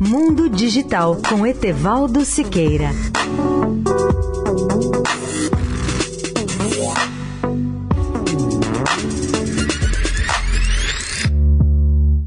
Mundo Digital com Etevaldo Siqueira.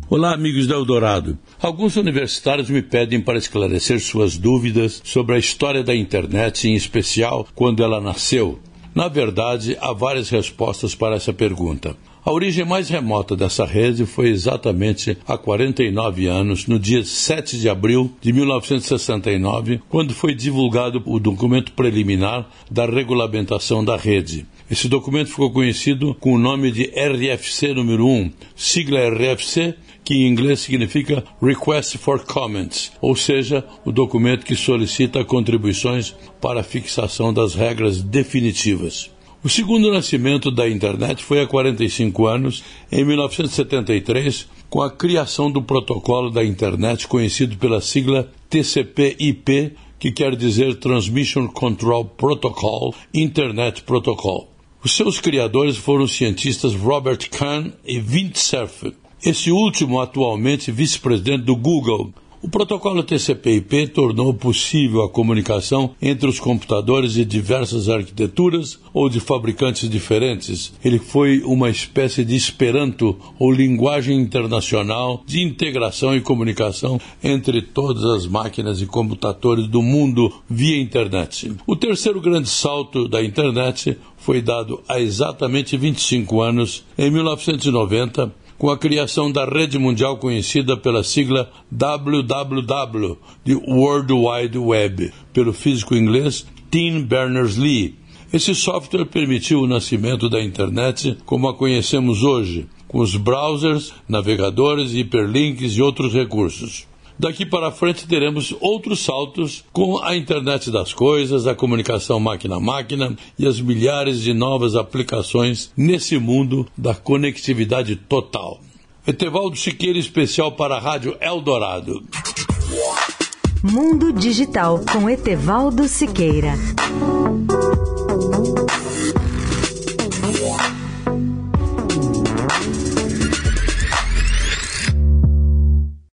Olá, amigos da Eldorado. Alguns universitários me pedem para esclarecer suas dúvidas sobre a história da internet, em especial quando ela nasceu. Na verdade, há várias respostas para essa pergunta. A origem mais remota dessa rede foi exatamente há 49 anos, no dia 7 de abril de 1969, quando foi divulgado o documento preliminar da regulamentação da rede. Esse documento ficou conhecido com o nome de RFC número 1, sigla RFC, que em inglês significa Request for Comments, ou seja, o documento que solicita contribuições para a fixação das regras definitivas. O segundo nascimento da internet foi há 45 anos, em 1973, com a criação do protocolo da internet conhecido pela sigla TCP/IP, que quer dizer Transmission Control Protocol, Internet Protocol. Os seus criadores foram os cientistas Robert Kahn e Vint Cerf, esse último atualmente vice-presidente do Google. O protocolo TCP/IP tornou possível a comunicação entre os computadores de diversas arquiteturas ou de fabricantes diferentes. Ele foi uma espécie de Esperanto ou linguagem internacional de integração e comunicação entre todas as máquinas e computadores do mundo via internet. O terceiro grande salto da internet foi dado há exatamente 25 anos, em 1990, com a criação da rede mundial conhecida pela sigla WWW, de World Wide Web, pelo físico inglês Tim Berners-Lee. Esse software permitiu o nascimento da internet como a conhecemos hoje, com os browsers, navegadores, hiperlinks e outros recursos. Daqui para frente teremos outros saltos com a internet das coisas, a comunicação máquina a máquina e as milhares de novas aplicações nesse mundo da conectividade total. Etevaldo Siqueira, especial para a Rádio Eldorado. Mundo Digital com Etevaldo Siqueira.